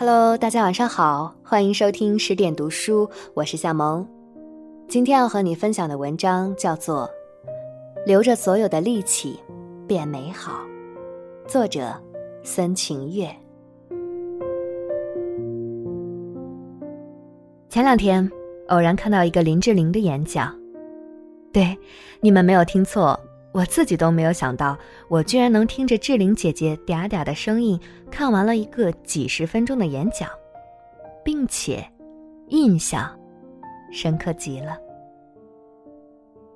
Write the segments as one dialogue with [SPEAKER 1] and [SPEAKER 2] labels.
[SPEAKER 1] Hello，大家晚上好，欢迎收听十点读书，我是夏萌。今天要和你分享的文章叫做《留着所有的力气变美好》，作者孙晴月。前两天偶然看到一个林志玲的演讲，对，你们没有听错。我自己都没有想到，我居然能听着志玲姐姐嗲嗲的声音，看完了一个几十分钟的演讲，并且印象深刻极了。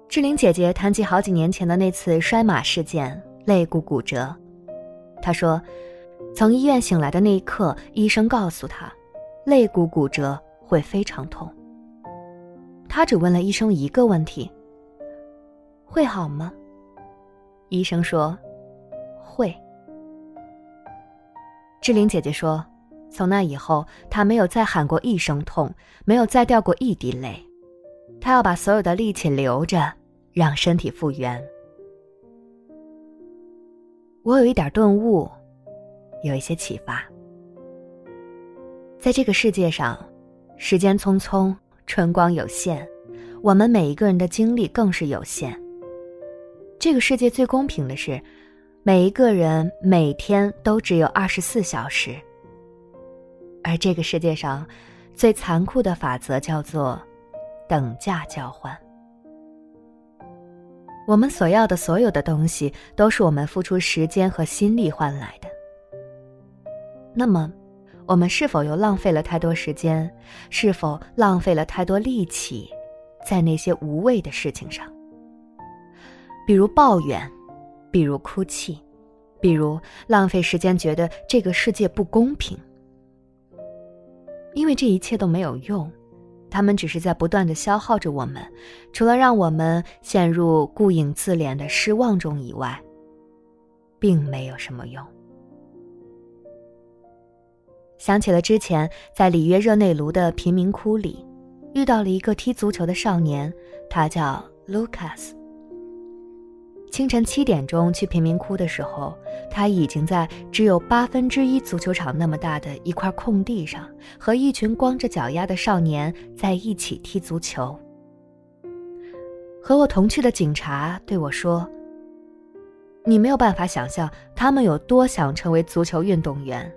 [SPEAKER 1] 志玲姐姐谈及好几年前的那次摔马事件，肋骨骨折。她说，从医院醒来的那一刻，医生告诉她，肋骨骨折会非常痛。她只问了医生一个问题：会好吗？医生说：“会。”志玲姐姐说：“从那以后，她没有再喊过一声痛，没有再掉过一滴泪。她要把所有的力气留着，让身体复原。”我有一点顿悟，有一些启发。在这个世界上，时间匆匆，春光有限，我们每一个人的精力更是有限。这个世界最公平的是，每一个人每天都只有二十四小时。而这个世界上，最残酷的法则叫做等价交换。我们所要的所有的东西，都是我们付出时间和心力换来的。那么，我们是否又浪费了太多时间？是否浪费了太多力气，在那些无谓的事情上？比如抱怨，比如哭泣，比如浪费时间，觉得这个世界不公平。因为这一切都没有用，他们只是在不断的消耗着我们，除了让我们陷入顾影自怜的失望中以外，并没有什么用。想起了之前在里约热内卢的贫民窟里，遇到了一个踢足球的少年，他叫 Lucas。清晨七点钟去贫民窟的时候，他已经在只有八分之一足球场那么大的一块空地上，和一群光着脚丫的少年在一起踢足球。和我同去的警察对我说：“你没有办法想象他们有多想成为足球运动员，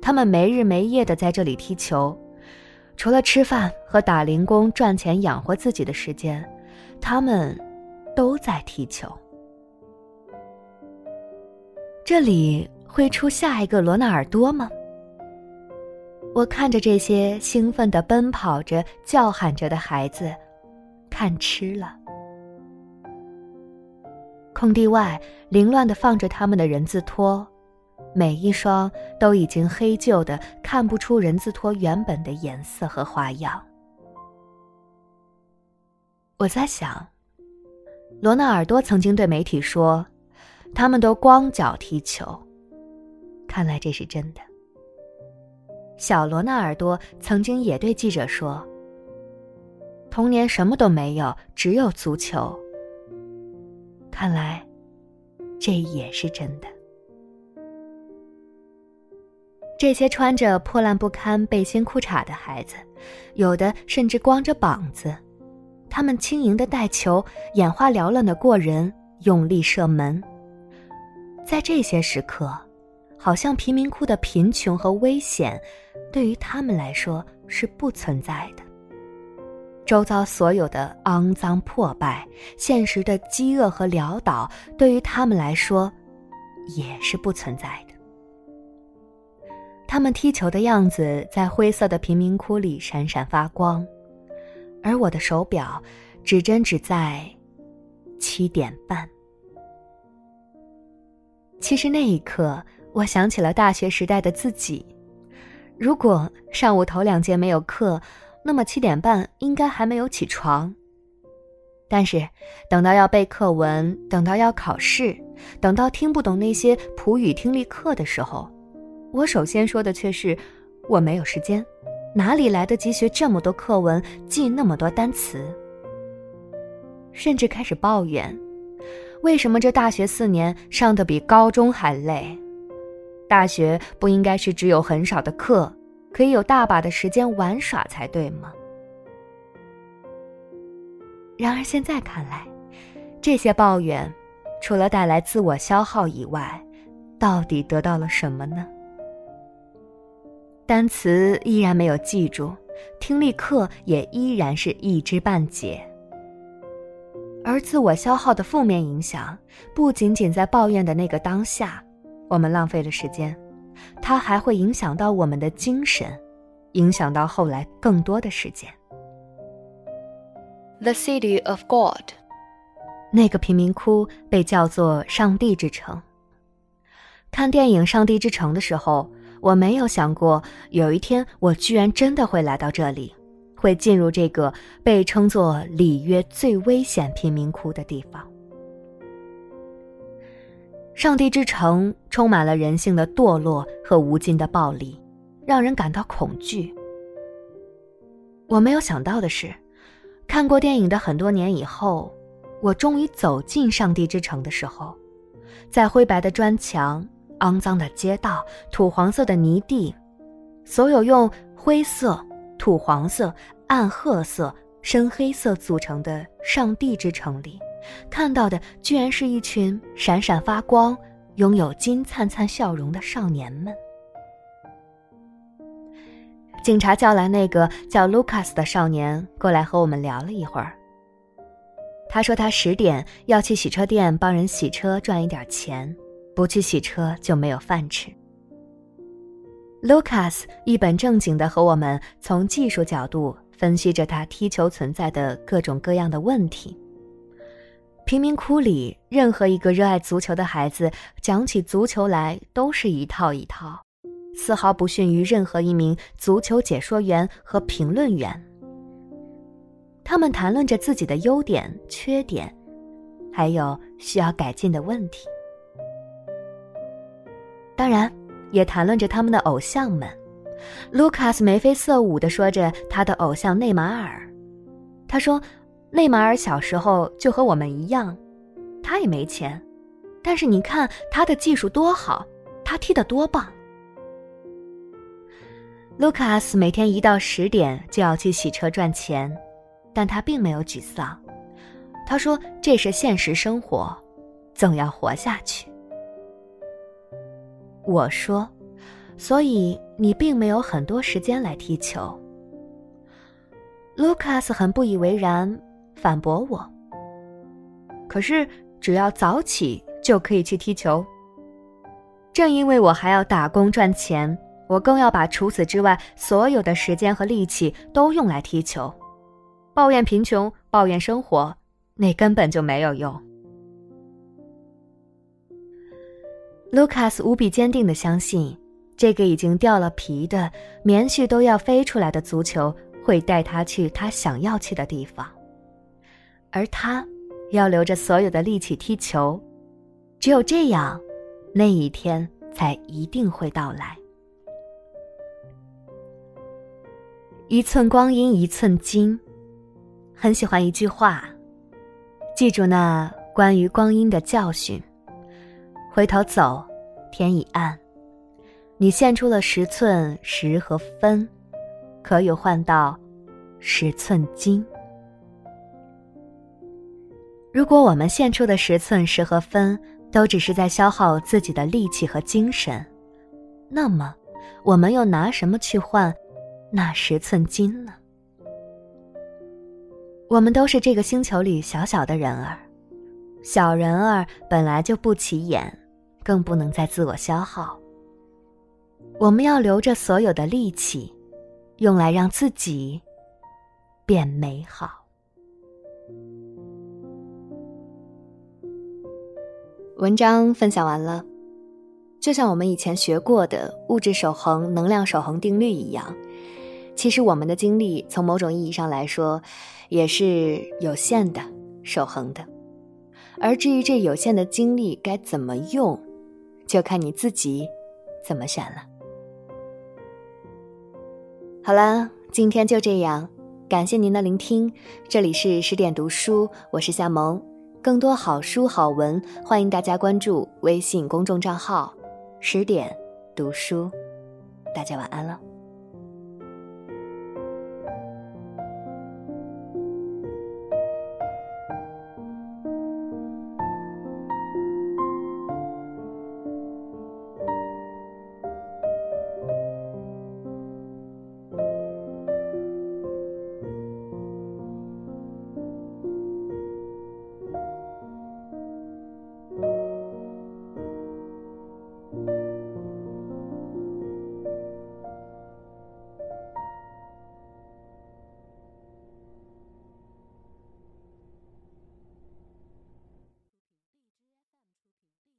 [SPEAKER 1] 他们没日没夜的在这里踢球，除了吃饭和打零工赚钱养活自己的时间，他们都在踢球。”这里会出下一个罗纳尔多吗？我看着这些兴奋的奔跑着、叫喊着的孩子，看痴了。空地外凌乱的放着他们的人字拖，每一双都已经黑旧的，看不出人字拖原本的颜色和花样。我在想，罗纳尔多曾经对媒体说。他们都光脚踢球，看来这是真的。小罗纳尔多曾经也对记者说：“童年什么都没有，只有足球。”看来，这也是真的。这些穿着破烂不堪背心裤衩的孩子，有的甚至光着膀子，他们轻盈的带球，眼花缭乱的过人，用力射门。在这些时刻，好像贫民窟的贫穷和危险，对于他们来说是不存在的。周遭所有的肮脏破败、现实的饥饿和潦倒，对于他们来说，也是不存在的。他们踢球的样子在灰色的贫民窟里闪闪发光，而我的手表指针只在七点半。其实那一刻，我想起了大学时代的自己。如果上午头两节没有课，那么七点半应该还没有起床。但是，等到要背课文，等到要考试，等到听不懂那些普语听力课的时候，我首先说的却是我没有时间，哪里来得及学这么多课文，记那么多单词？甚至开始抱怨。为什么这大学四年上的比高中还累？大学不应该是只有很少的课，可以有大把的时间玩耍才对吗？然而现在看来，这些抱怨，除了带来自我消耗以外，到底得到了什么呢？单词依然没有记住，听力课也依然是一知半解。而自我消耗的负面影响，不仅仅在抱怨的那个当下，我们浪费了时间，它还会影响到我们的精神，影响到后来更多的时间。
[SPEAKER 2] The City of God，
[SPEAKER 1] 那个贫民窟被叫做“上帝之城”。看电影《上帝之城》的时候，我没有想过有一天我居然真的会来到这里。会进入这个被称作里约最危险贫民窟的地方。上帝之城充满了人性的堕落和无尽的暴力，让人感到恐惧。我没有想到的是，看过电影的很多年以后，我终于走进上帝之城的时候，在灰白的砖墙、肮脏的街道、土黄色的泥地，所有用灰色。土黄色、暗褐色、深黑色组成的上帝之城里，看到的居然是一群闪闪发光、拥有金灿灿笑容的少年们。警察叫来那个叫卢卡斯的少年过来和我们聊了一会儿。他说他十点要去洗车店帮人洗车赚一点钱，不去洗车就没有饭吃。Lucas 一本正经地和我们从技术角度分析着他踢球存在的各种各样的问题。贫民窟里任何一个热爱足球的孩子讲起足球来都是一套一套，丝毫不逊于任何一名足球解说员和评论员。他们谈论着自己的优点、缺点，还有需要改进的问题。当然。也谈论着他们的偶像们，卢卡斯眉飞色舞地说着他的偶像内马尔。他说：“内马尔小时候就和我们一样，他也没钱，但是你看他的技术多好，他踢得多棒。”卢卡斯每天一到十点就要去洗车赚钱，但他并没有沮丧。他说：“这是现实生活，总要活下去。”我说：“所以你并没有很多时间来踢球。”卢卡斯很不以为然，反驳我：“可是只要早起就可以去踢球。正因为我还要打工赚钱，我更要把除此之外所有的时间和力气都用来踢球。抱怨贫穷，抱怨生活，那根本就没有用。”卢卡斯无比坚定地相信，这个已经掉了皮的、棉絮都要飞出来的足球会带他去他想要去的地方，而他要留着所有的力气踢球。只有这样，那一天才一定会到来。一寸光阴一寸金，很喜欢一句话，记住那关于光阴的教训。回头走，天已暗。你献出了十寸石和分，可有换到十寸金？如果我们献出的十寸石和分都只是在消耗自己的力气和精神，那么我们又拿什么去换那十寸金呢？我们都是这个星球里小小的人儿，小人儿本来就不起眼。更不能再自我消耗。我们要留着所有的力气，用来让自己变美好。文章分享完了，就像我们以前学过的物质守恒、能量守恒定律一样，其实我们的精力从某种意义上来说也是有限的、守恒的。而至于这有限的精力该怎么用？就看你自己怎么选了。好了，今天就这样，感谢您的聆听。这里是十点读书，我是夏萌。更多好书好文，欢迎大家关注微信公众账号“十点读书”。大家晚安了。